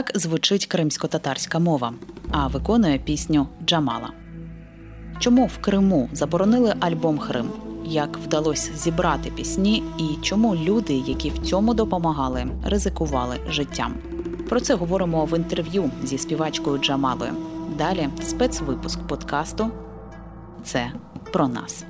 Так звучить кримсько-татарська мова, а виконує пісню Джамала. Чому в Криму заборонили альбом Хрим? Як вдалося зібрати пісні, і чому люди, які в цьому допомагали, ризикували життям? Про це говоримо в інтерв'ю зі співачкою Джамалою. Далі спецвипуск подкасту. Це про нас.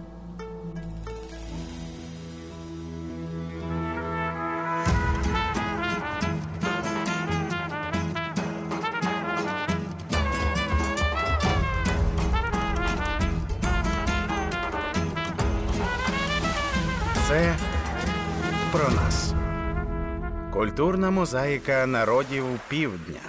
Культурна мозаїка народів півдня.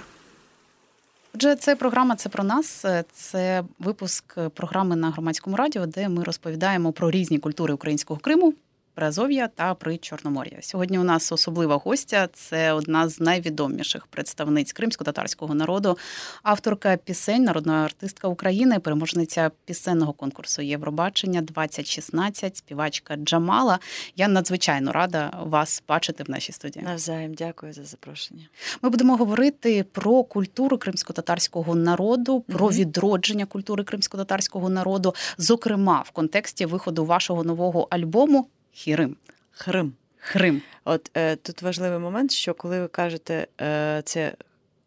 Отже, це програма це про нас. Це випуск програми на громадському радіо, де ми розповідаємо про різні культури українського Криму. Приазов'я та при Чорномор'я. Сьогодні у нас особлива гостя. Це одна з найвідоміших представниць кримсько-татарського народу, авторка пісень, народна артистка України, переможниця пісенного конкурсу Євробачення 2016 співачка Джамала. Я надзвичайно рада вас бачити в нашій студії. Навзаєм, дякую за запрошення. Ми будемо говорити про культуру кримсько-татарського народу, про mm відродження культури кримсько-татарського народу, зокрема в контексті виходу вашого нового альбому. Хірим. Хрим. Хрим. От е, тут важливий момент, що коли ви кажете е, це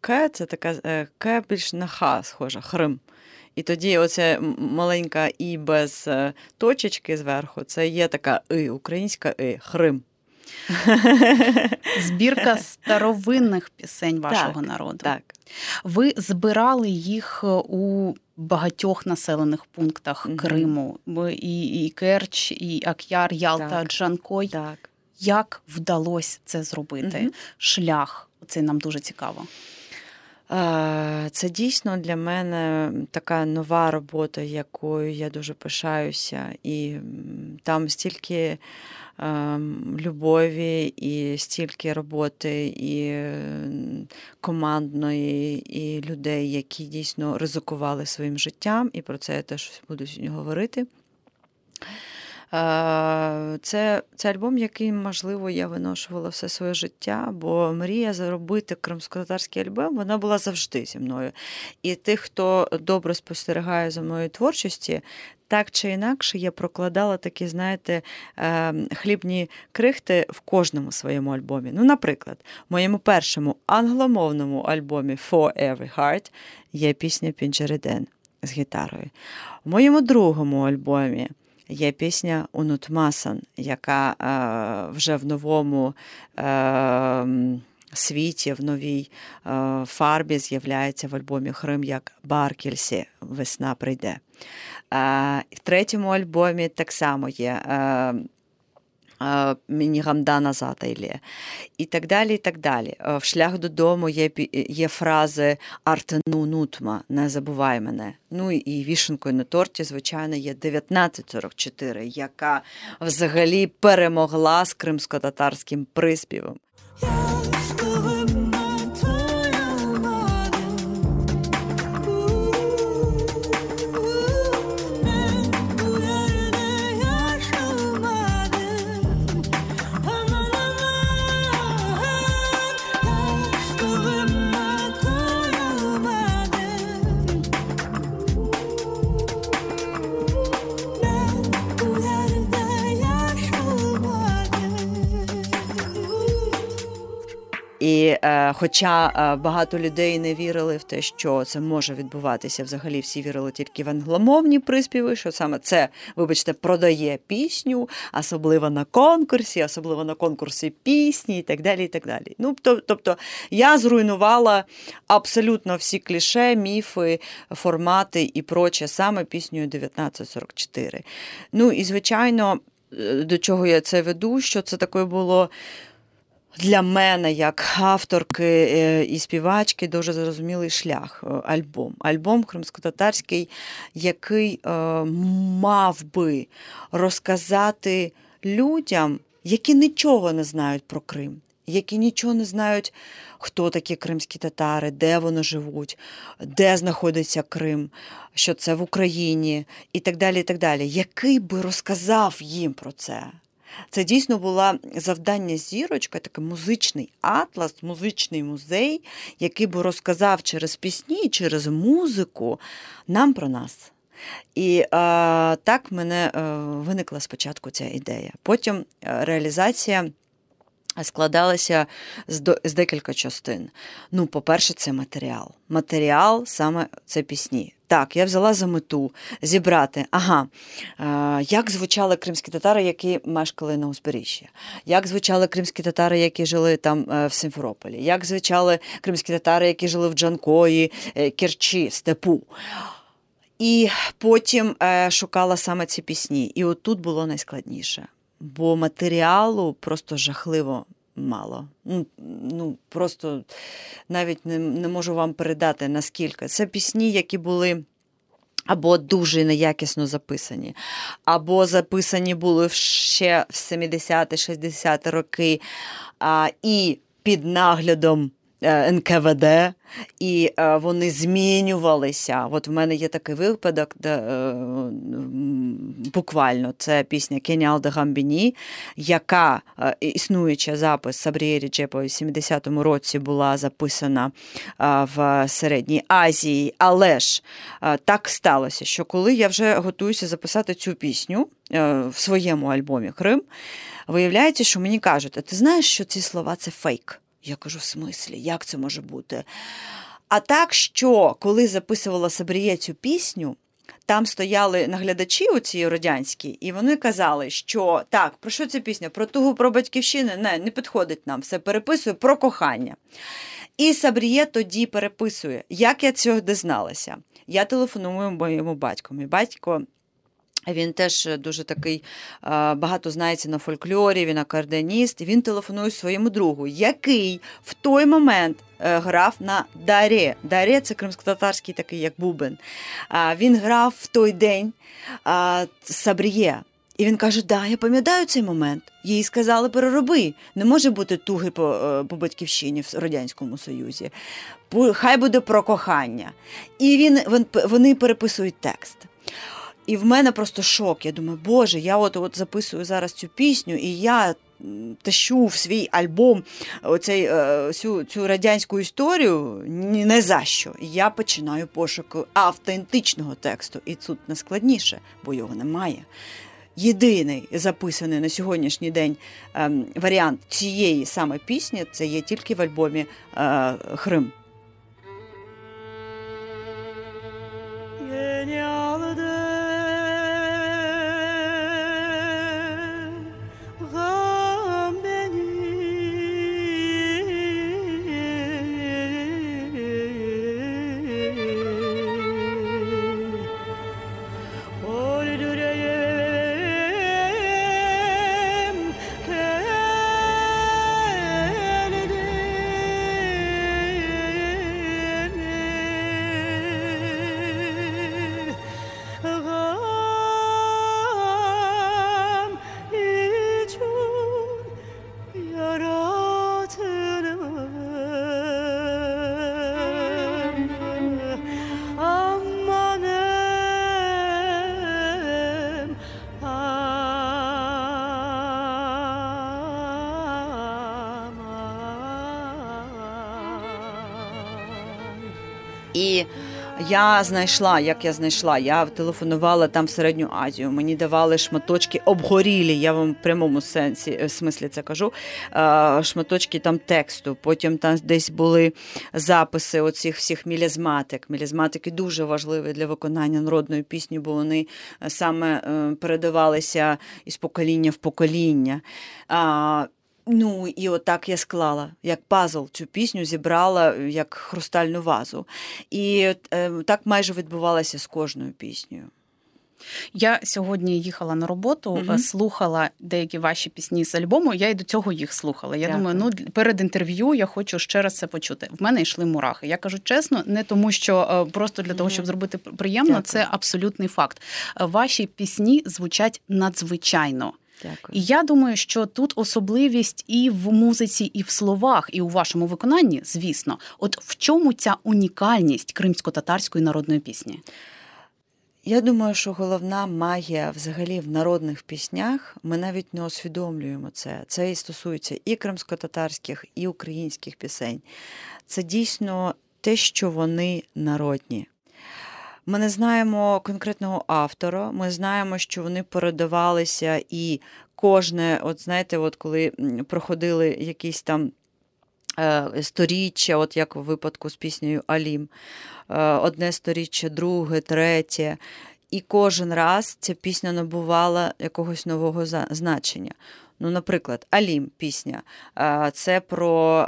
К, це така е, К більш на Х схожа, Хрим. І тоді оця маленька І без е, точечки зверху, це є така И, українська И, Хрим. Збірка старовинних пісень вашого так, народу. Так. Ви збирали їх у багатьох населених пунктах mm-hmm. Криму, і і Керч, і Ак'яр, Ялта, так. Джанкой. Так. Як вдалося це зробити? Mm-hmm. Шлях це нам дуже цікаво. Це дійсно для мене така нова робота, якою я дуже пишаюся, і там стільки любові і стільки роботи, і командної, і людей, які дійсно ризикували своїм життям, і про це я теж буду сьогодні говорити. Це це альбом, який, можливо, я виношувала все своє життя, бо мрія заробити кримсько-татарський альбом вона була завжди зі мною. І тих, хто добре спостерігає за моєю творчості, так чи інакше я прокладала такі, знаєте, хлібні крихти в кожному своєму альбомі. Ну, наприклад, в моєму першому англомовному альбомі For Every Heart є пісня Пінджериден з гітарою. У моєму другому альбомі є пісня Унутмасан, яка е, вже в новому е, світі, в новій е, фарбі з'являється в альбомі Хрим як Баркельсі Весна прийде. В третьому альбомі так само є. Мені гамда назад Айлє. І так далі. і так далі. В шлях додому є є фрази Артену нутма, не забувай мене. Ну і вішенкою на торті, звичайно, є 1944, яка взагалі перемогла з кримсько-татарським приспівом. Е, хоча е, багато людей не вірили в те, що це може відбуватися, взагалі всі вірили тільки в англомовні приспіви, що саме це, вибачте, продає пісню, особливо на конкурсі, особливо на конкурсі пісні і так далі. і так далі. Ну, Тобто я зруйнувала абсолютно всі кліше, міфи, формати і проче саме піснею 1944. Ну і звичайно, е, до чого я це веду, що це таке було для мене, як авторки е, і співачки, дуже зрозумілий шлях. Е, альбом. Альбом кримсько-татарський, який е, мав би розказати людям, які нічого не знають про Крим. Які нічого не знають, хто такі кримські татари, де вони живуть, де знаходиться Крим, що це в Україні і так далі. і так далі. Який би розказав їм про це? Це дійсно була завдання зірочка, такий музичний атлас, музичний музей, який би розказав через пісні, через музику нам про нас. І е, так мене е, виникла спочатку ця ідея. Потім е, реалізація складалася з, до, з декілька частин. Ну, по-перше, це матеріал. Матеріал саме це пісні. Так, я взяла за мету зібрати, ага, е, як звучали кримські татари, які мешкали на узбережжі, як звучали кримські татари, які жили там е, в Симферополі, як звучали кримські татари, які жили в Джанкої, е, Керчі, Степу. І потім шукала саме ці пісні. І от тут було найскладніше, бо матеріалу просто жахливо мало. Ну, Просто навіть не, не можу вам передати наскільки. Це пісні, які були. Або дуже неякісно записані, або записані були ще в 70-60 роки, а, і під наглядом НКВД, і е, вони змінювалися. От в мене є такий випадок, де е, буквально це пісня Кеніал де Гамбіні, яка існуюча запис Сабрієрі Ріджепової в 70-му році була записана в Середній Азії. Але ж так сталося, що коли я вже готуюся записати цю пісню в своєму альбомі Крим, виявляється, що мені кажуть, а ти знаєш, що ці слова це фейк. Я кажу, в смислі, як це може бути? А так, що коли записувала Сабріє цю пісню, там стояли наглядачі у цій радянській, і вони казали, що так, про що ця пісня? Про тугу про батьківщину? Не, не підходить нам, все переписує про кохання. І Сабріє тоді переписує, як я цього дізналася. Я телефоную моєму батьку. Мій батько він теж дуже такий багато знається на фольклорі, він акордеоніст. Він телефонує своєму другу, який в той момент е, грав на Дарі. Дарі це кримськотатарський такий, як Бубен. Він грав в той день Сабріє. І він каже: Да, я пам'ятаю цей момент. Їй сказали, перероби. Не може бути туги по е, по батьківщині в Радянському Союзі. Хай буде про кохання. І він, вони переписують текст. І в мене просто шок. Я думаю, Боже, я от от записую зараз цю пісню, і я тащу в свій альбом оцей, е, цю, цю радянську історію ні не за що. Я починаю пошук автентичного тексту. І тут найскладніше, бо його немає. Єдиний записаний на сьогоднішній день ем, варіант цієї саме пісні це є тільки в альбомі е, Хрим. Знайшла, як я знайшла, я телефонувала там в середню Азію. Мені давали шматочки обгорілі. Я вам в прямому сенсі в смислі це кажу. Шматочки там тексту. Потім там десь були записи оцих всіх мілізматик. Мілізматики дуже важливі для виконання народної пісні, бо вони саме е, передавалися із покоління в покоління. Ну і отак я склала, як пазл цю пісню зібрала як хрустальну вазу. І е, так майже відбувалося з кожною піснею. Я сьогодні їхала на роботу, угу. слухала деякі ваші пісні з альбому. Я і до цього їх слухала. Я Дякую. думаю, ну перед інтерв'ю я хочу ще раз це почути. В мене йшли мурахи. Я кажу чесно, не тому, що е, просто для того, щоб зробити приємно, Дякую. це абсолютний факт. Ваші пісні звучать надзвичайно. Дякую. І я думаю, що тут особливість і в музиці, і в словах, і у вашому виконанні, звісно, от в чому ця унікальність кримсько-татарської народної пісні? Я думаю, що головна магія взагалі в народних піснях, ми навіть не усвідомлюємо це. Це і стосується і кримсько-татарських, і українських пісень. Це дійсно те, що вони народні. Ми не знаємо конкретного автора, ми знаємо, що вони передавалися, і кожне, от знаєте, от коли проходили якісь там. Е, сторіччя, от як у випадку з піснею Алім, е, одне сторіччя, друге, третє. І кожен раз ця пісня набувала якогось нового значення. Ну, Наприклад, Алім пісня це про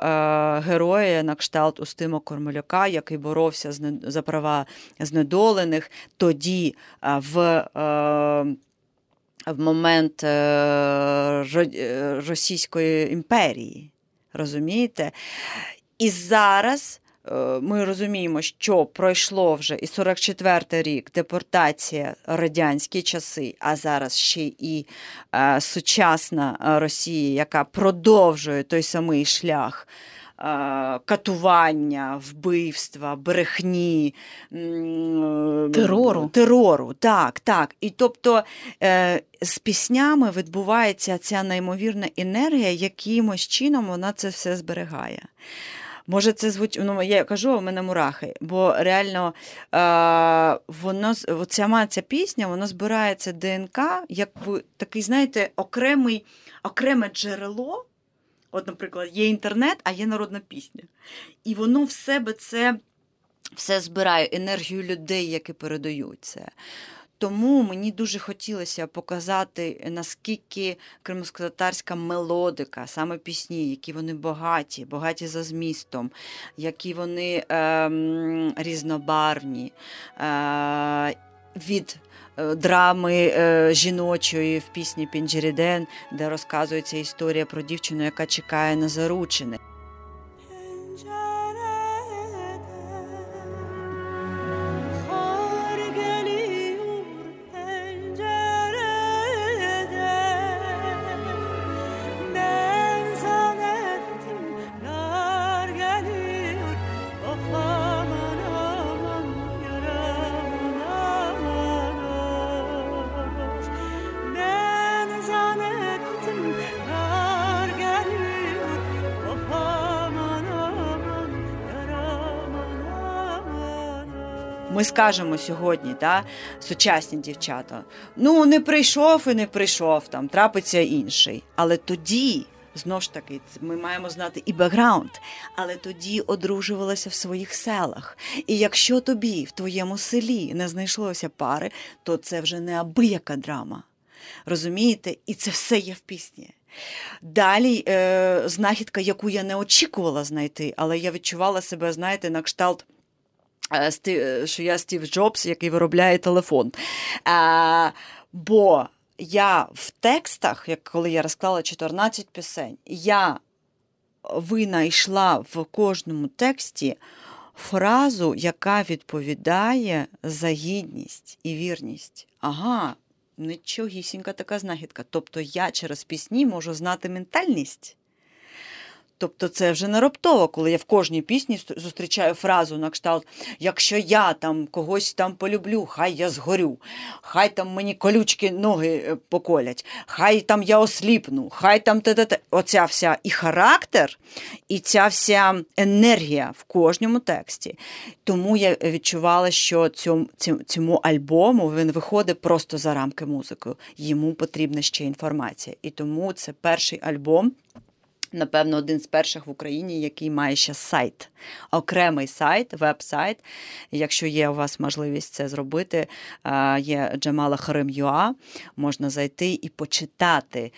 героя на кшталт Устима Кормоляка, який боровся за права знедолених. Тоді в в момент е, е, Російської імперії. Розумієте? І зараз Е, ми розуміємо, що пройшло вже і 44-й рік депортація радянські часи, а зараз ще і е, сучасна Росія, яка продовжує той самий шлях. Е, катування, вбивства, брехні, терору. терору. Так, так. І тобто з піснями відбувається ця неймовірна енергія, якимось чином вона це все зберігає. Може, це звуть, ну я кажу, у мене мурахи, бо реально е, воно ця, ця пісня воно збирається ДНК, якби такий, знаєте, окремий, окреме джерело. От, наприклад, є інтернет, а є народна пісня. І воно в себе це все збирає енергію людей, які передають це. Тому мені дуже хотілося показати, наскільки кримськотатарська мелодика, саме пісні, які вони багаті, багаті за змістом, які вони е, різнобарвні. Е, від е, Драми е, жіночої в пісні Пінджеріден, де розказується історія про дівчину, яка чекає на заручини. Ми скажемо сьогодні, та, сучасні дівчата, ну не прийшов і не прийшов, там трапиться інший. Але тоді. Знову ж таки, ми маємо знати і бекграунд, але тоді одружувалися в своїх селах. І якщо тобі в твоєму селі не знайшлося пари, то це вже неабияка драма. Розумієте? І це все є в пісні. Далі е, знахідка, яку я не очікувала знайти, але я відчувала себе, знаєте, на кшталт. Е, е, що я Стів Джобс, який виробляє телефон. А, Бо я в текстах, як коли я розклала 14 пісень, я винайшла в кожному тексті фразу, яка відповідає за гідність і вірність. Ага, нічогісінька така знахідка. Тобто я через пісні можу знати ментальність. Тобто це вже не раптово, коли я в кожній пісні зустрічаю фразу на кшталт: якщо я там когось там полюблю, хай я згорю, хай там мені колючки ноги е, поколять, хай там я осліпну, хай там те. Оця вся і характер, і ця вся енергія в кожному тексті. Тому я відчувала, що цьому, цьому альбому він виходить просто за рамки музики. Йому потрібна ще інформація. І тому це перший альбом. Напевно, один з перших в Україні, який має ще сайт, окремий сайт, веб-сайт. Якщо є у вас можливість це зробити, є Джамала Харим.ua, можна зайти і почитати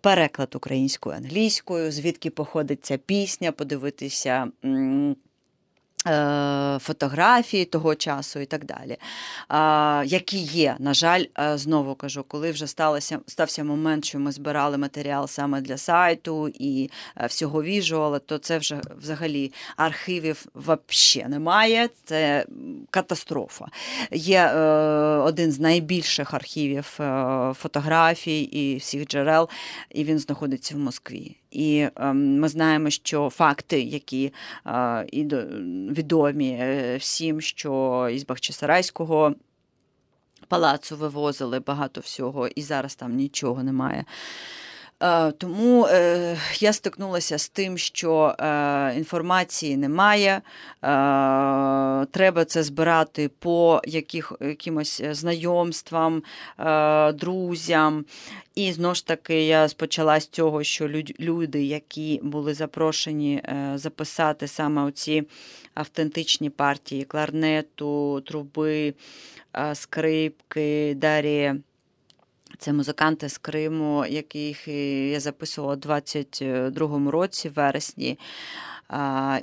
переклад українською англійською, звідки походить ця пісня, подивитися. Е, фотографії того часу і так далі, які є. На жаль, е, знову кажу, коли вже сталося, стався момент, що ми збирали матеріал саме для сайту і е, всього віжуала, то це вже взагалі архівів взагалі немає. Це катастрофа. Є один з найбільших архівів фотографій і всіх джерел, і він знаходиться в Москві. І ем, ми знаємо, що факти, які відомі е, всім, що із Бахчисарайського палацу вивозили багато всього, і зараз там нічого немає. Е, тому е, я стикнулася з тим, що е, інформації немає, треба це збирати по яких, якимось знайомствам, друзям. І знову ж таки, я спочала з цього, що люди, які були запрошені записати саме оці автентичні партії кларнету, труби, скрипки, далі. Це музиканти з Криму, яких я записувала у 22-му році, в вересні.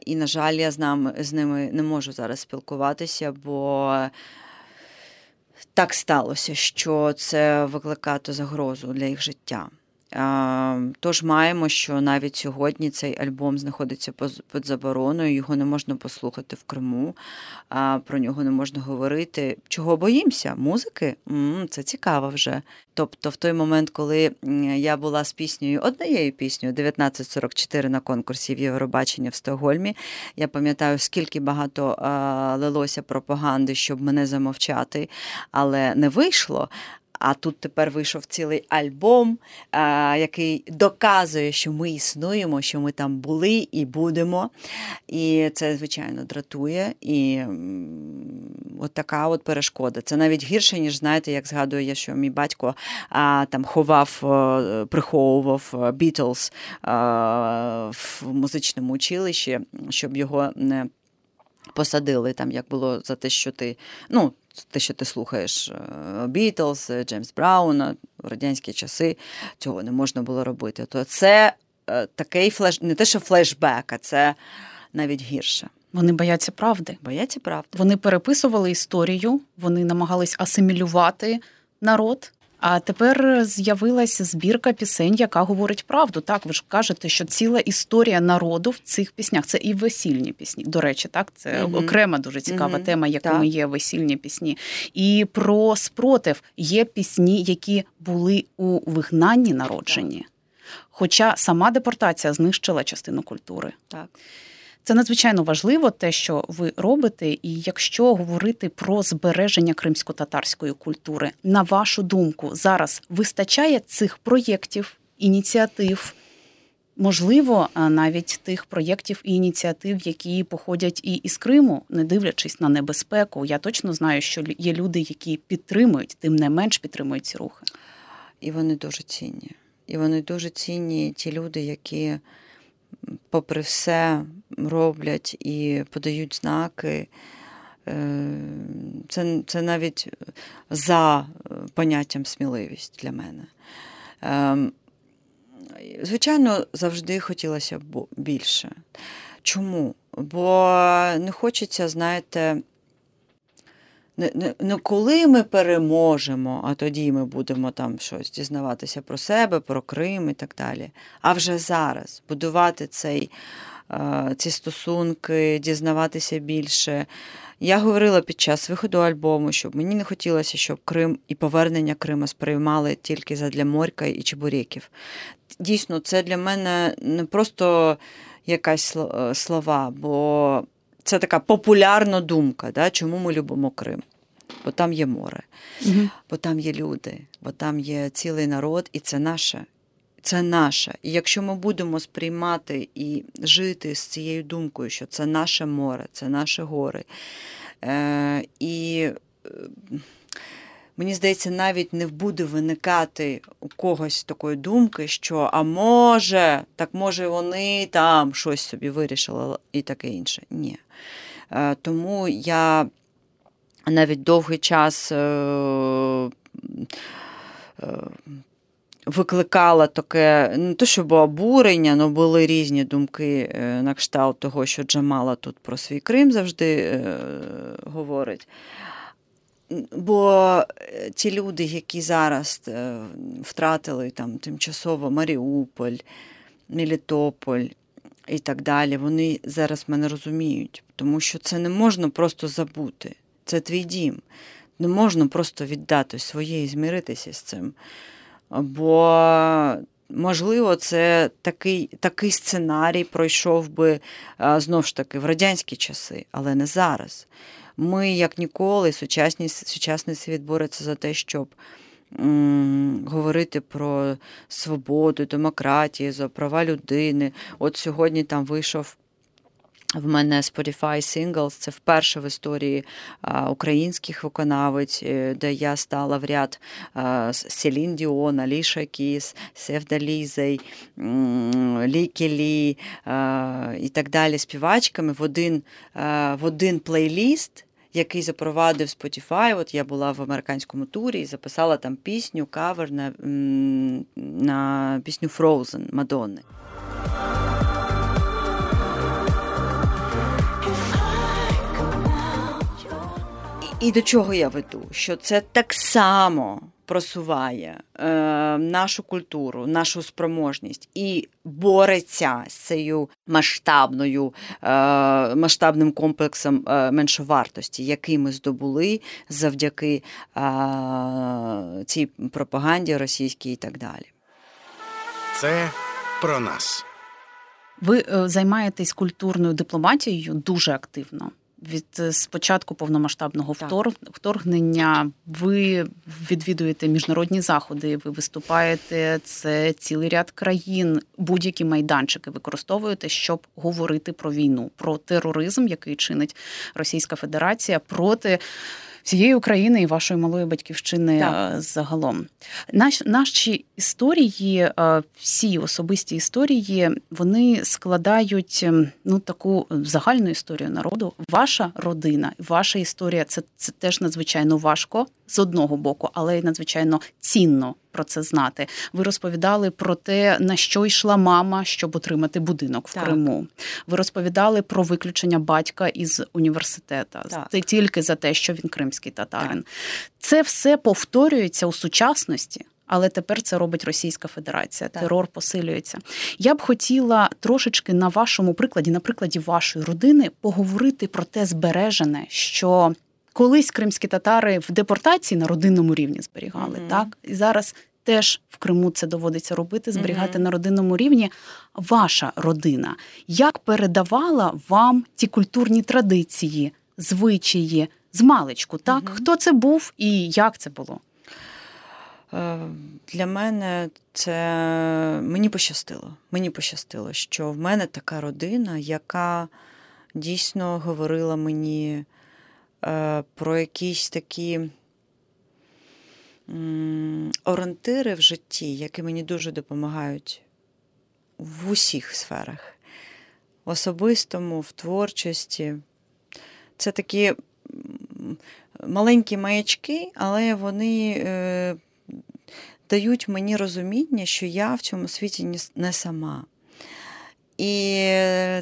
І, на жаль, я з, нами, з ними не можу зараз спілкуватися, бо так сталося, що це викликає загрозу для їх життя. Тож маємо, що навіть сьогодні цей альбом знаходиться під забороною, його не можна послухати в Криму, про нього не можна говорити. Чого боїмося? Музики? Це цікаво вже. Тобто, в той момент, коли я була з піснею, однією піснею 1944 на конкурсі в Євробачення в Стокгольмі, я пам'ятаю, скільки багато лилося пропаганди, щоб мене замовчати, але не вийшло. А тут тепер вийшов цілий альбом, який доказує, що ми існуємо, що ми там були і будемо. І це, звичайно, дратує. І от така от перешкода. Це навіть гірше, ніж знаєте, як згадую я, що мій батько а, там ховав, приховував Бітлз в музичному училищі, щоб його не посадили там, як було за те, що ти. ну, те, що ти слухаєш Бітлз, е, Джеймс Брауна в радянські часи, цього не можна було робити. То це е, такий flash, не те, що флешбек, а це навіть гірше. Вони бояться правди. Бояться правди. Вони переписували історію, вони намагались асимілювати народ. А тепер з'явилася збірка пісень, яка говорить правду. Так, ви ж кажете, що ціла історія народу в цих піснях це і весільні пісні. До речі, так це mm окрема дуже цікава mm тема, якими є весільні пісні. І про спротив є пісні, які були у вигнанні народжені. Хоча сама депортація знищила частину культури. Так. Це надзвичайно важливо, те, що ви робите, і якщо говорити про збереження кримсько-татарської культури, на вашу думку, зараз вистачає цих проєктів, ініціатив, можливо, навіть тих проєктів і ініціатив, які походять і із Криму, не дивлячись на небезпеку. Я точно знаю, що є люди, які підтримують, тим не менш підтримують ці рухи. І вони дуже цінні. І вони дуже цінні, ті люди, які попри все, роблять і подають знаки. Е, це це навіть за поняттям сміливість для мене. Ем, звичайно, завжди хотілося б більше. Чому? Бо не хочеться, знаєте, не, коли ми переможемо, а тоді ми будемо там щось дізнаватися про себе, про Крим і так далі. А вже зараз будувати цей, е, ці стосунки, дізнаватися більше. Я говорила під час виходу альбому, щоб мені не хотілося, щоб Крим і повернення Крима сприймали тільки задля Морька і Чебуреків. Дійсно, це для мене не просто якась е, слова, бо це така популярна думка, да, чому ми любимо Крим. Бо там є море, угу. бо там є люди, бо там є цілий народ, і це наше. Це наше. І якщо ми будемо сприймати і жити з цією думкою, що це наше море, це наші гори. Е, І е, мені здається, навіть не буде виникати у когось такої думки, що а може, так може вони там щось собі вирішили і таке інше. Ні. Е, Тому я навіть довгий час. Е, е, Викликала таке, не то, щоб обурення, але були різні думки е, на кшталт того, що Джамала тут про свій Крим завжди говорить. Бо ті люди, які зараз втратили там тимчасово Маріуполь, Мелітополь і так далі, вони зараз мене розуміють, тому що це не можна просто забути це твій дім. Не можна просто віддати своє і змиритися з цим. Бо Можливо, це такий такий сценарій пройшов би знову ж таки в радянські часи, але не зараз. Ми, як ніколи, сучасний, сучасний світ бореться за те, щоб говорити про свободу, демократію, за права людини. От сьогодні там вийшов в мене Spotify Singles, це вперше в історії українських виконавець, е, де я стала в ряд Селін Діон, Аліша Кіс, Севда Лізей, Лікі Лі і так далі співачками в один, в один плейліст. Який запровадив Spotify, От я була в американському турі і записала там пісню, кавер на на пісню Frozen Мадонни. І до чого я веду? Що це так само просуває е, нашу культуру, нашу спроможність і бореться з цією масштабною е, масштабним комплексом е, меншовартості, який ми здобули завдяки е, цій пропаганді російській і так далі. Це про нас. Ви е, займаєтесь культурною дипломатією дуже активно від е, спочатку повномасштабного так. вторгнення. Ви відвідуєте міжнародні заходи, ви виступаєте це цілий ряд країн, будь-які майданчики використовуєте, щоб говорити про війну, про тероризм, який чинить Російська Федерація проти всієї України і вашої малої батьківщини так. Е, загалом. Наш, наші історії, е, всі особисті історії, вони складають ем, ну таку загальну історію народу. Ваша родина, ваша історія це, це теж надзвичайно важко з одного боку, але й надзвичайно цінно про це знати. Ви розповідали про те, на що йшла мама, щоб отримати будинок в так. Криму. Ви розповідали про виключення батька із університету так. тільки за те, що він кримський татарин. Так. Це все повторюється у сучасності. Але тепер це робить Російська Федерація. Так. Терор посилюється. Я б хотіла трошечки на вашому прикладі, на прикладі вашої родини, поговорити про те збережене, що Колись кримські татари в депортації на родинному рівні зберігали, mm-hmm. так і зараз теж в Криму це доводиться робити, зберігати mm-hmm. на родинному рівні. Ваша родина як передавала вам ті культурні традиції, звичаї з маличку? Так, mm-hmm. хто це був і як це було? Е, для мене це мені пощастило. Мені пощастило, що в мене така родина, яка дійсно говорила мені. Е, про якісь такі орієнтири в житті, які мені дуже допомагають в усіх сферах. В особистому, в творчості. Це такі маленькі маячки, але вони е, дають мені розуміння, що я в цьому світі не сама. І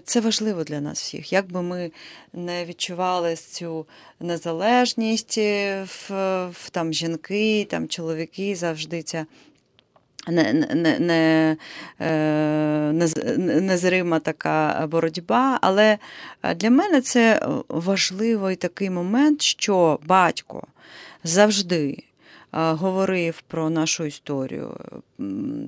це важливо для нас всіх. Як би ми не відчували цю незалежність в, в там жінки, там чоловіки завжди ця. Не, не, не, е, Незрима така боротьба, але для мене це важливий такий момент, що батько завжди говорив про нашу історію,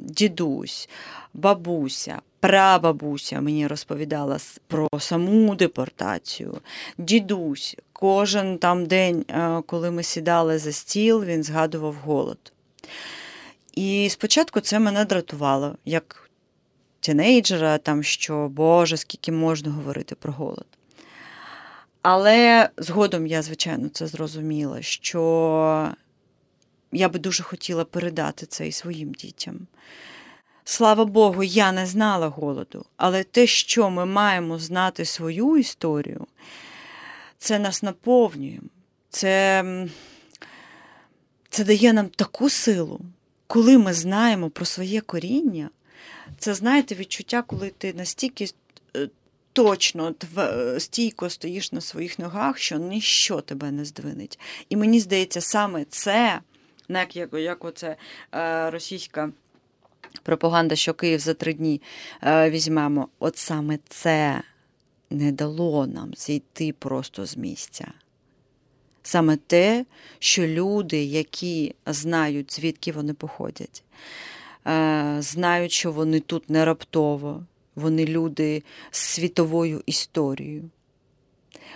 дідусь, бабуся, прабабуся мені розповідала про саму депортацію, дідусь, кожен там день, коли ми сідали за стіл, він згадував голод. І спочатку це мене дратувало, як тінейджера, там, що Боже, скільки можна говорити про голод. Але згодом я, звичайно, це зрозуміла, що я би дуже хотіла передати це і своїм дітям. Слава Богу, я не знала голоду, але те, що ми маємо знати свою історію, це нас наповнює. Це, Це дає нам таку силу, коли ми знаємо про своє коріння. Це, знаєте, відчуття, коли ти настільки е, точно стійко стоїш на своїх ногах, що ніщо тебе не здвинить. І мені здається, саме це, як як оце е, російська пропаганда, що Київ за три дні е, візьмемо. От саме це не дало нам зійти просто з місця. Саме те, що люди, які знають, звідки вони походять, е, знають, що вони тут не раптово, вони люди з світовою історією.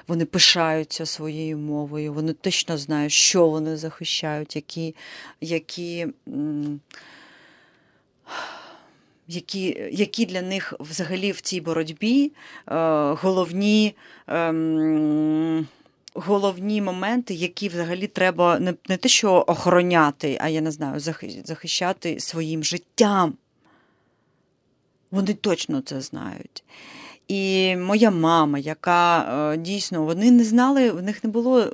Вони пишаються своєю мовою, вони точно знають, що вони захищають, які, які, які, які для них взагалі в цій боротьбі е, головні. Ем, головні моменти, які взагалі треба не, не те, що охороняти, а я не знаю, захищати своїм життям. Вони точно це знають. І моя мама, яка е, дійсно вони не знали, в них не було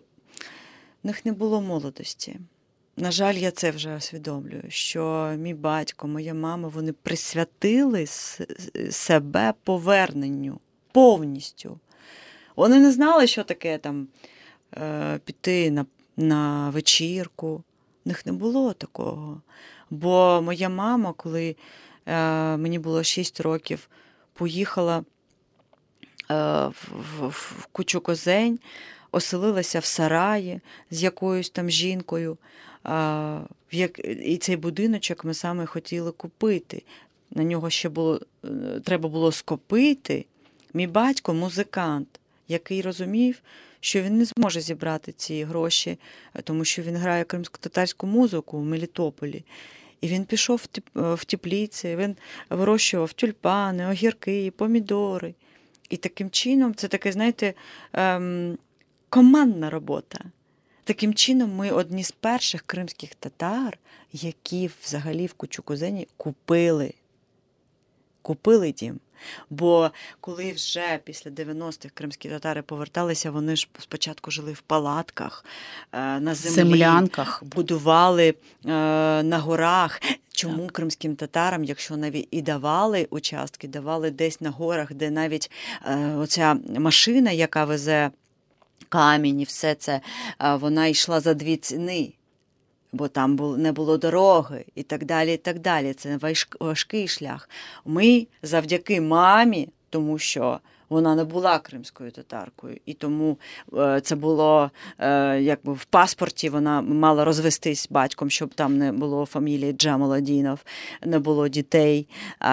в них не було молодості. На жаль, я це вже усвідомлюю, що мій батько, моя мама, вони присвятили себе поверненню повністю. Вони не знали, що таке там е, піти на, на вечірку. В них не було такого. Бо моя мама, коли е, мені було 6 років, поїхала в, в, кучу козень, оселилася в сараї з якоюсь там жінкою. Як... І цей будиночок ми саме хотіли купити. На нього ще було е, треба було скопити. Мій батько музикант, який розумів, що він не зможе зібрати ці гроші, е, тому що він грає кримсько-татарську музику в Мелітополі. І він пішов в тепліці, він вирощував тюльпани, огірки, помідори. І таким чином, це таке, знаєте, ем, командна робота. Таким чином, ми одні з перших кримських татар, які взагалі в Кучукузені купили. Купили дім. Бо коли вже після 90-х кримські татари поверталися, вони ж спочатку жили в палатках, е, на землі, землянках, будували е, на горах. Чому так. кримським татарам, якщо навіть і давали участки, давали десь на горах, де навіть е, оця машина, яка везе камінь і все це, вона йшла за дві ціни бо там не було дороги і так далі. і так далі. Це важкий шлях. Ми завдяки мамі, тому що вона не була кримською татаркою, і тому е, це було е, якби в паспорті. Вона мала розвестись батьком, щоб там не було фамілії Джамаладінов, не було дітей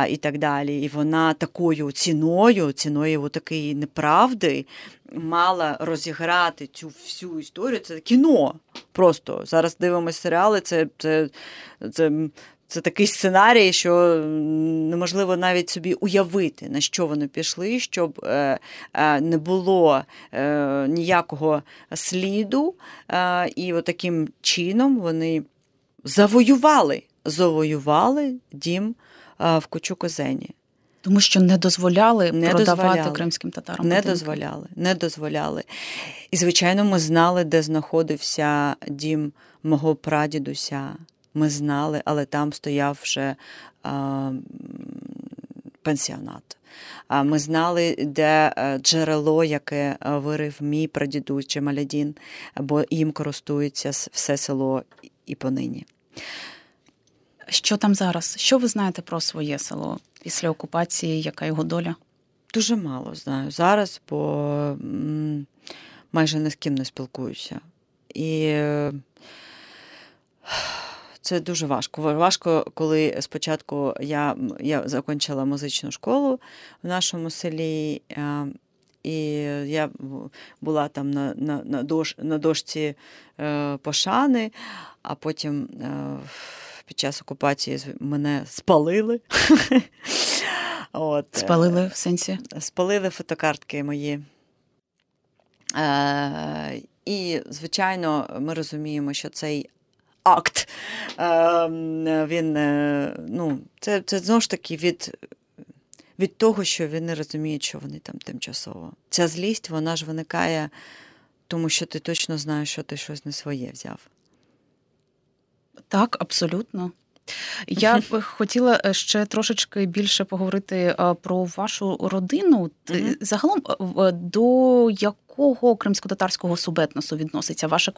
і так далі. І вона такою ціною, ціною такої неправди. Мала розіграти цю всю історію. Це кіно. Просто зараз дивимося серіали. Це це, це це такий сценарій, що неможливо навіть собі уявити, на що вони пішли, щоб е, е, не було е, ніякого сліду. І таким чином вони завоювали, завоювали дім в Кучукозені. Тому що не дозволяли не продавати дозволяли. кримським татарам. Не будинки. дозволяли, не дозволяли. І, звичайно, ми знали, де знаходився дім мого прадідуся ми знали, але там стояв вже а, пенсіонат. А ми знали, де е, джерело, яке е, вирив мій прадідусь Чемалядін, бо їм користується все село і понині. Що там зараз? Що ви знаєте про своє село після окупації? Яка його доля? Дуже мало знаю зараз, бо майже ні з ким не спілкуюся. І це дуже важко. Важко, коли спочатку я я закінчила музичну школу в нашому селі, е, і я була там на на, на, дож, на дошці е, пошани, а потім е, під час окупації мене спалили. От. Спалили в сенсі? Спалили фотокартки мої. І, звичайно, ми розуміємо, що цей акт. Ем, він, е, ну, Це це знову ж таки від від того, що він не розуміє, що вони там тимчасово. Ця злість, вона ж виникає, тому що ти точно знаєш, що ти щось не своє взяв. Так, абсолютно. Я б хотіла е, ще трошечки більше поговорити е, про вашу родину. Mm-hmm. Загалом, до якого кримсько-татарського субетносу відноситься ваша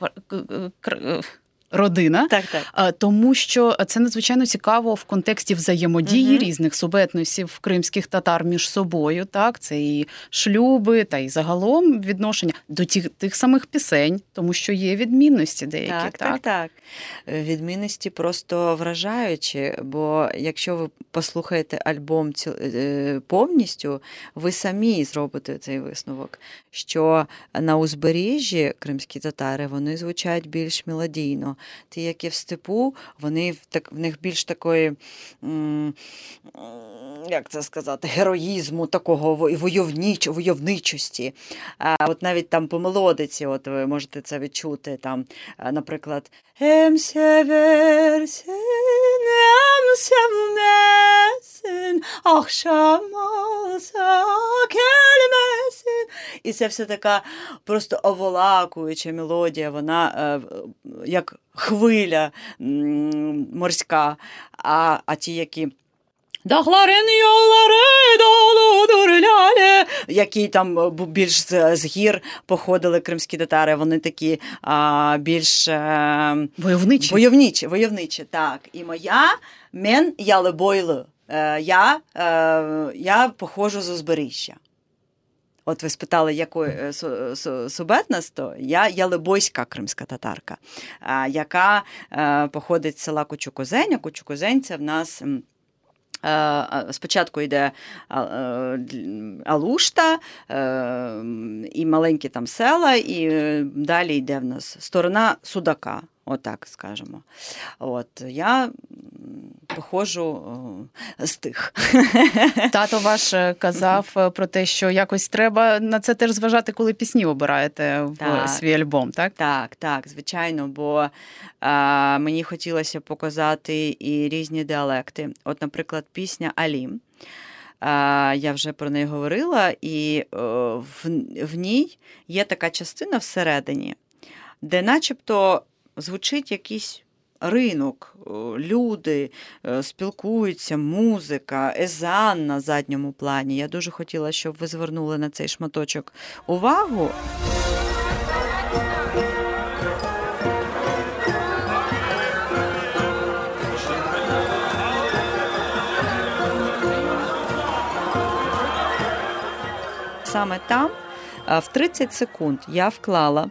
родина, Так, так. Тому що це надзвичайно цікаво в контексті взаємодії Мгм. різних субетносів кримських татар між собою. Так, це і шлюби, та й загалом відношення до тих, тих самих пісень, тому що є відмінності деякі. Так, так, так. Е, Відмінності просто вражаючі, бо якщо ви послухаєте альбом ціл- е, повністю, ви самі зробите цей висновок, що на узбережжі кримські татари вони звучать більш мелодійно. Ті, які в степу, вони так, в них більш такої, як це сказати, героїзму, такого войовніч, войовничості. А от навіть там по мелодиці, от ви можете це відчути, там, наприклад, Ем seversin, em sevmesin, akşam olsa. І це все така просто оволакуюча мелодія, вона е, як хвиля морська. А, а ті, які Дахларин йолари долудур ляля, які там е, більш з, з гір походили кримські татари, вони такі а, більш е, Войовничі. войовничі, войовничі, так. І моя мен ялебойлу. Е, я, е, я походжу з узбережжя. От ви спитали, якої е, су- су- то я ялебойська кримська татарка, яка походить з села Кучукозень, а Кучукозень це в нас. Е, Спочатку йде е, Алушта е, і маленькі там села, і далі йде в нас сторона Судака, отак скажемо. От я походжу е, з тих. Тато ваш е, казав е, про те, що якось треба на це теж зважати, коли пісні обираєте в Так. свій альбом, так? Так, так, звичайно, бо а, мені хотілося показати і різні діалекти. От, наприклад, пісня Алім. Я вже про неї говорила, і в, в ній є така частина всередині, де начебто звучить якийсь ринок, е, люди е, спілкуються, музика, езан на задньому плані. Я дуже хотіла, щоб ви звернули на цей шматочок увагу. Саме там е, в 30 секунд я вклала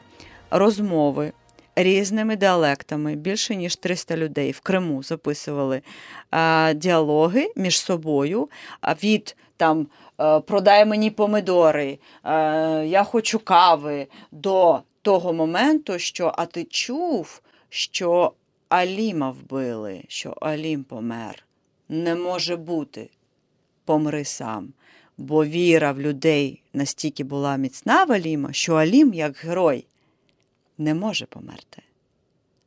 розмови різними діалектами. Більше ніж 300 людей в Криму записували діалоги між собою від там е, продай мені помидори, е, я хочу кави до того моменту, що а ти чув, що Аліма вбили, що Алім помер. Не може бути. Помри сам. Бо віра в людей настільки була міцна в Аліма, що Алім, як герой, не може померти.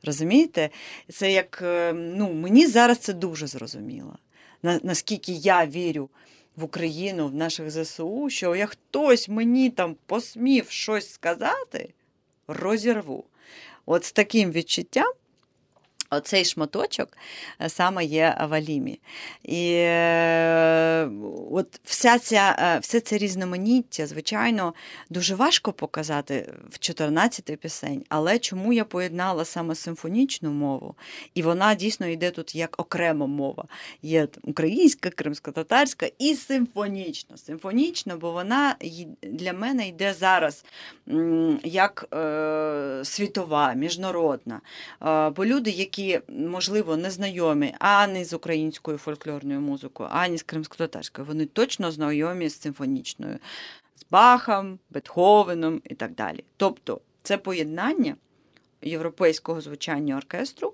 Розумієте? Це як е, ну, мені зараз це дуже зрозуміло. На, наскільки я вірю в Україну, в наших ЗСУ, що як хтось мені там посмів щось сказати, розірву. От з таким відчуттям. Оцей шматочок е, саме є в Алімі. І е, от вся ця, е, все це різноманіття, звичайно, дуже важко показати в 14 пісень, але чому я поєднала саме симфонічну мову, і вона дійсно йде тут як окрема мова. Є українська, кримсько-татарська і симфонічна. Симфонічна, бо вона для мене йде зараз як світова, міжнародна. Бо люди, які, можливо, не знайомі ані з українською фольклорною музикою, ані з кримсько-татарською, вони точно знайомі з симфонічною, з Бахом, Бетховеном і так далі. Тобто це поєднання європейського звучання оркестру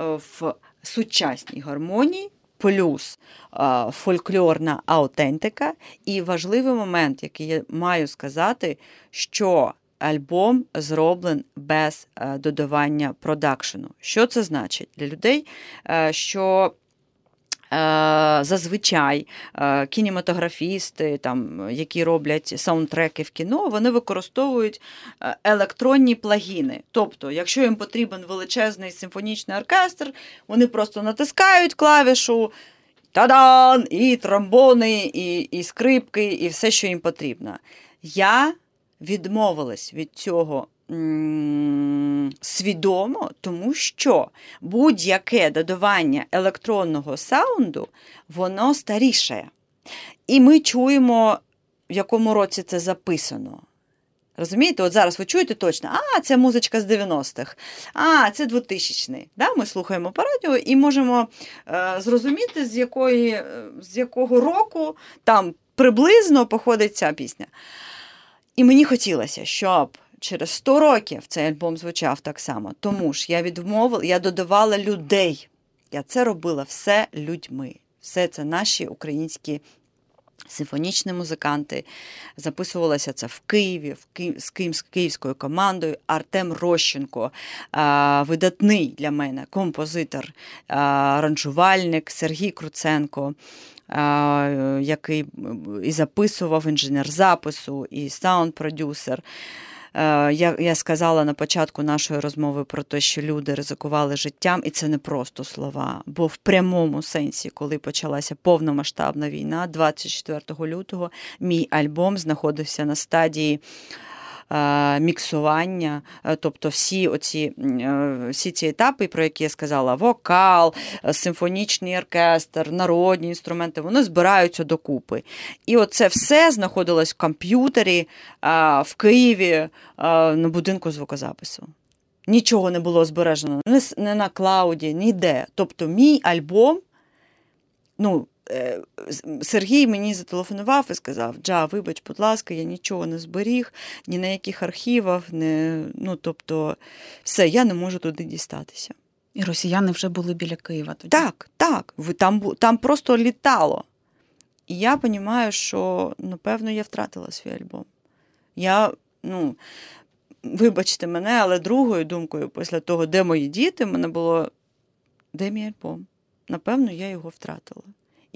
е, в сучасній гармонії. Плюс е, фольклорна аутентика, і важливий момент, який я маю сказати, що альбом зроблений без е, додавання продакшену. Що це значить для людей? Е, що е, зазвичай кінематографісти, там, які роблять саундтреки в кіно, вони використовують електронні плагіни. Тобто, якщо їм потрібен величезний симфонічний оркестр, вони просто натискають клавішу. Тадан! І тромбони, і, і скрипки, і все, що їм потрібно. Я відмовилась від цього свідомо, тому що будь-яке додавання електронного саунду, воно старішає. І ми чуємо, в якому році це записано. Розумієте, от зараз ви чуєте точно, а, це музичка з 90-х, а, це 2000-й. Да? Ми слухаємо по радіо і можемо е, зрозуміти, з, якої, е, з якого року там приблизно походить ця пісня. І мені хотілося, щоб через 100 років цей альбом звучав так само. Тому ж я відмовила, я додавала людей. Я це робила все людьми. Все це наші українські симфонічні музиканти. Записувалося це в Києві, в Ки... з Київ... з київською командою. Артем Рощенко, видатний для мене композитор, а, аранжувальник Сергій Круценко. Який і записував інженер запису, і саунд-продюсер. Я, я сказала на початку нашої розмови про те, що люди ризикували життям, і це не просто слова. Бо в прямому сенсі, коли почалася повномасштабна війна, 24 лютого мій альбом знаходився на стадії. Е, Міксування, е, тобто всі оці е, всі ці етапи, про які я сказала: вокал, симфонічний оркестр, народні інструменти, вони збираються докупи. І оце все знаходилось в комп'ютері в Києві на будинку звукозапису. Нічого не було збережено не, на клауді, ніде. Тобто, мій альбом, ну, Сергій мені зателефонував і сказав: Джа, вибач, будь ласка, я нічого не зберіг, ні на яких архівах, не, ну, тобто, все, я не можу туди дістатися. І росіяни вже були біля Києва тоді. Так, так, там, там просто літало. І я розумію, що, напевно, я втратила свій альбом. Я, ну, вибачте мене, але другою думкою, після того, де мої діти, мене було, де мій альбом? Напевно, я його втратила.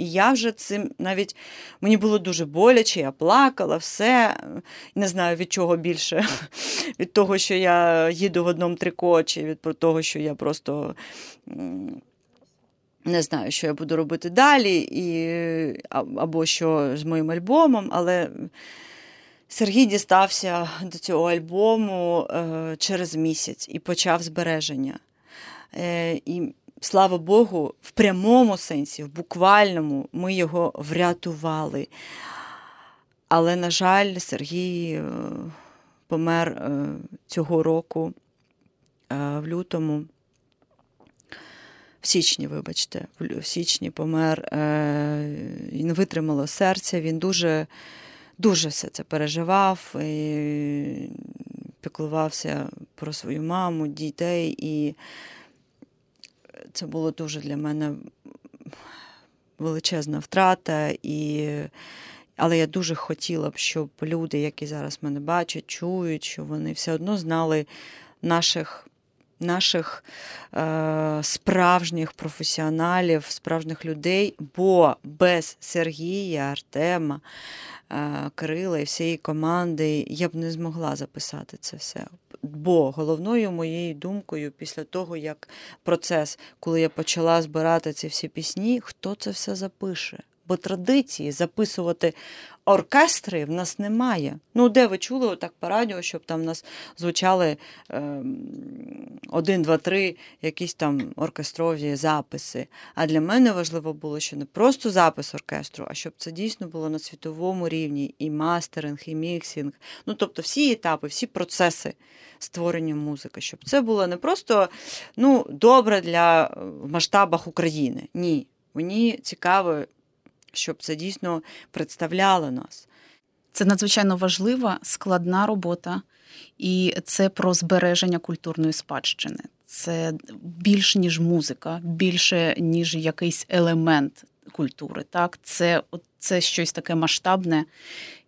І я вже цим навіть мені було дуже боляче, я плакала, все. Не знаю від чого більше. Від того, що я їду в одному трико, чи від того, що я просто не знаю, що я буду робити далі, і, або що з моїм альбомом, але Сергій дістався до цього альбому е, через місяць і почав збереження. Е, і слава Богу, в прямому сенсі, в буквальному, ми його врятували. Але, на жаль, Сергій е, помер е, цього року е, в лютому. В січні, вибачте, в січні помер. І не витримало серця. Він дуже, дуже все це переживав і піклувався про свою маму, дітей. І це було дуже для мене величезна втрата. І... Але я дуже хотіла б, щоб люди, які зараз мене бачать, чують, що вони все одно знали наших наших е, справжніх професіоналів, справжніх людей, бо без Сергія, Артема, е, Кирила і всієї команди я б не змогла записати це все. Бо головною моєю думкою після того, як процес, коли я почала збирати ці всі пісні, хто це все запише? Бо традиції записувати оркестри в нас немає. Ну, де ви чули отак по радіо, щоб там в нас звучали ем, один, два, три, якісь там оркестрові записи. А для мене важливо було, що не просто запис оркестру, а щоб це дійсно було на світовому рівні і мастеринг, і mixing. Ну, тобто всі етапи, всі процеси створення музики, щоб це було не просто ну, добре для е, в масштабах України. Ні. Мені цікаво, щоб це дійсно представляло нас. Це надзвичайно важлива, складна робота, і це про збереження культурної спадщини. Це більш ніж музика, більше ніж якийсь елемент культури. Так, це, це щось таке масштабне.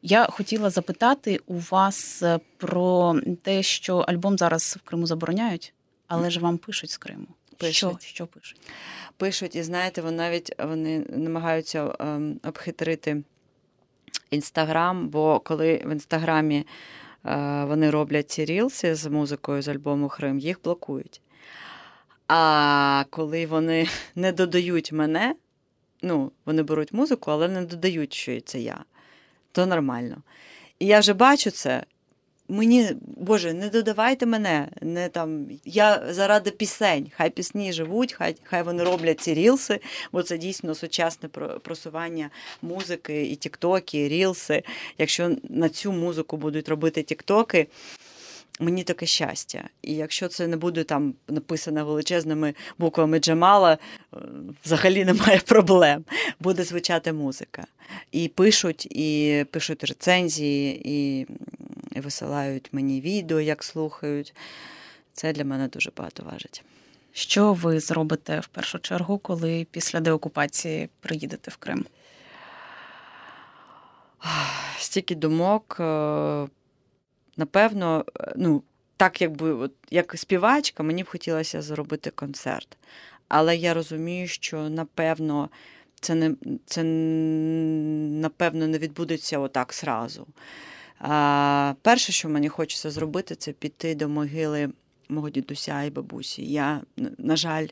Я хотіла запитати у вас е, про те, що альбом зараз в Криму забороняють, але ж вам пишуть з Криму. Що, Пишуть. що пишуть? Пишуть, і знаєте, вони навіть вони намагаються ем, обхитрити інстаграм, бо коли в інстаграмі е, вони роблять ці рілси з музикою з альбому Хрим, їх блокують. А коли вони не додають мене, ну, вони беруть музику, але не додають, що це я, то нормально. І я вже бачу це, Мені, Боже, не додавайте мене. Не там, Я заради пісень, хай пісні живуть, хай хай вони роблять ці рілси, бо це дійсно сучасне просування музики, і тіктоки, і рілси. Якщо на цю музику будуть робити тіктоки, Мені таке щастя. І якщо це не буде там написано величезними буквами Джамала, е, взагалі немає проблем. Буде звучати музика. І пишуть, і пишуть рецензії, і висилають мені відео, як слухають. Це для мене дуже багато важить. Що ви зробите в першу чергу, коли після деокупації приїдете в Крим? Стільки думок. Е, напевно, е, ну, так якби от, як співачка, мені б хотілося зробити концерт. Але я розумію, що напевно це не це напевно не відбудеться отак зразу. А, Перше, що мені хочеться зробити, це піти до могили мого дідуся і бабусі. Я, на жаль,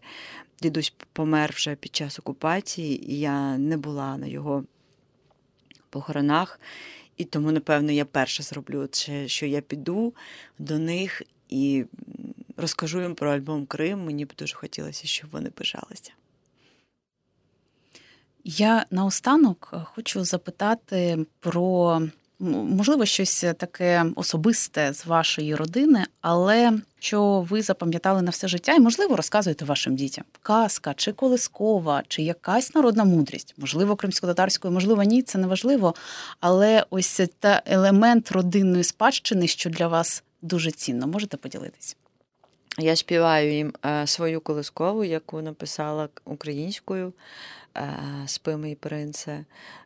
дідусь помер вже під час окупації, і я не була на його похоронах. І тому, напевно, я перше зроблю що я піду до них і розкажу їм про альбом Крим. Мені б дуже хотілося, щоб вони пишалися. Я наостанок хочу запитати про можливо щось таке особисте з вашої родини, але що ви запам'ятали на все життя, і можливо розказуєте вашим дітям казка чи колискова, чи якась народна мудрість, можливо, кримсько-татарською, можливо, ні, це не важливо. Але ось та елемент родинної спадщини, що для вас дуже цінно, можете поділитись. Я співаю їм е, свою колискову, яку написала українською. Е, Спи мій принце.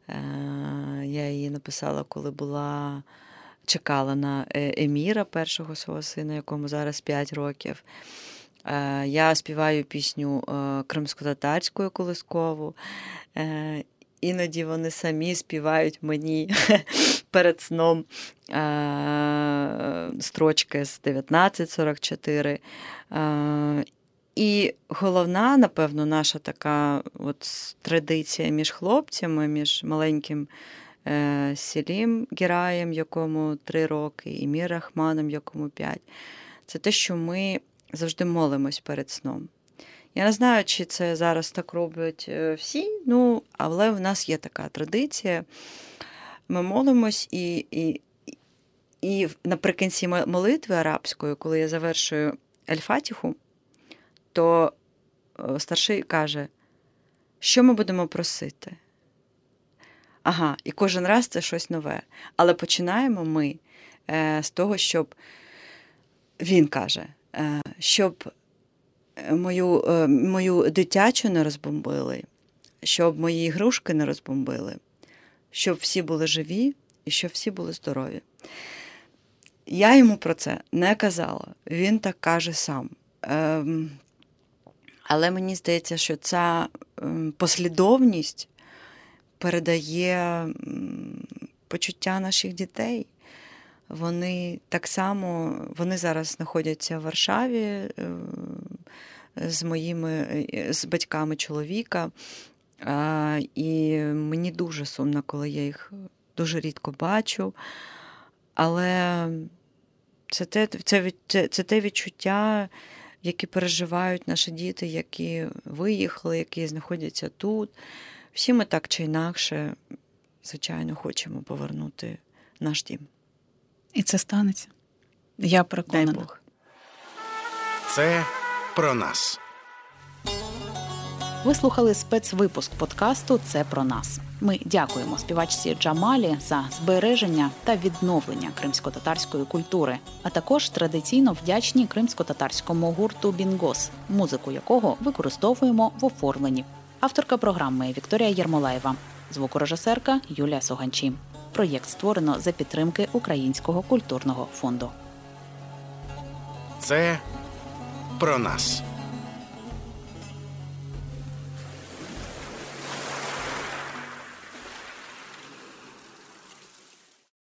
Е, я її написала, коли була. Чекала на е, Еміра, першого свого сина, якому зараз 5 років. Я співаю пісню кримсько-татарською колискову. Іноді вони самі співають мені перед сном строчки з 1944. І головна, напевно, наша така от традиція між хлопцями, між маленьким е, Селім Гіраєм, якому три роки, і Мір Рахманом, якому п'ять, це те, що ми завжди молимось перед сном. Я не знаю, чи це зараз так роблять е, всі, ну, але в нас є така традиція. Ми молимось і, і, і наприкінці молитви арабської, коли я завершую Ельфатіху, то е, старший каже, що ми будемо просити? Ага, і кожен раз це щось нове. Але починаємо ми е, з того, щоб він каже, е, щоб мою мою дитячу не розбомбили, щоб мої ігрушки не розбомбили, щоб всі були живі і щоб всі були здорові. Я йому про це не казала, він так каже сам. Ем, але мені здається, що ця ем, послідовність передає почуття наших дітей. Вони так само вони зараз знаходяться в Варшаві е, з моїми е, з батьками чоловіка. І мені дуже сумно, коли я їх дуже рідко бачу. Але це те, це, це, це те відчуття які переживають наші діти, які виїхали, які знаходяться тут. Всі ми так чи інакше, звичайно, хочемо повернути наш дім. І це станеться. Я переконана. Дай Бог. Це про нас. Ви слухали спецвипуск подкасту Це про нас. Ми дякуємо співачці Джамалі за збереження та відновлення кримсько-татарської культури, а також традиційно вдячні кримсько-татарському гурту Бінгос, музику якого використовуємо в оформленні. Авторка програми Вікторія Єрмолаєва, звукорежисерка Юлія Соганчі. Проєкт створено за підтримки Українського культурного фонду. Це про нас.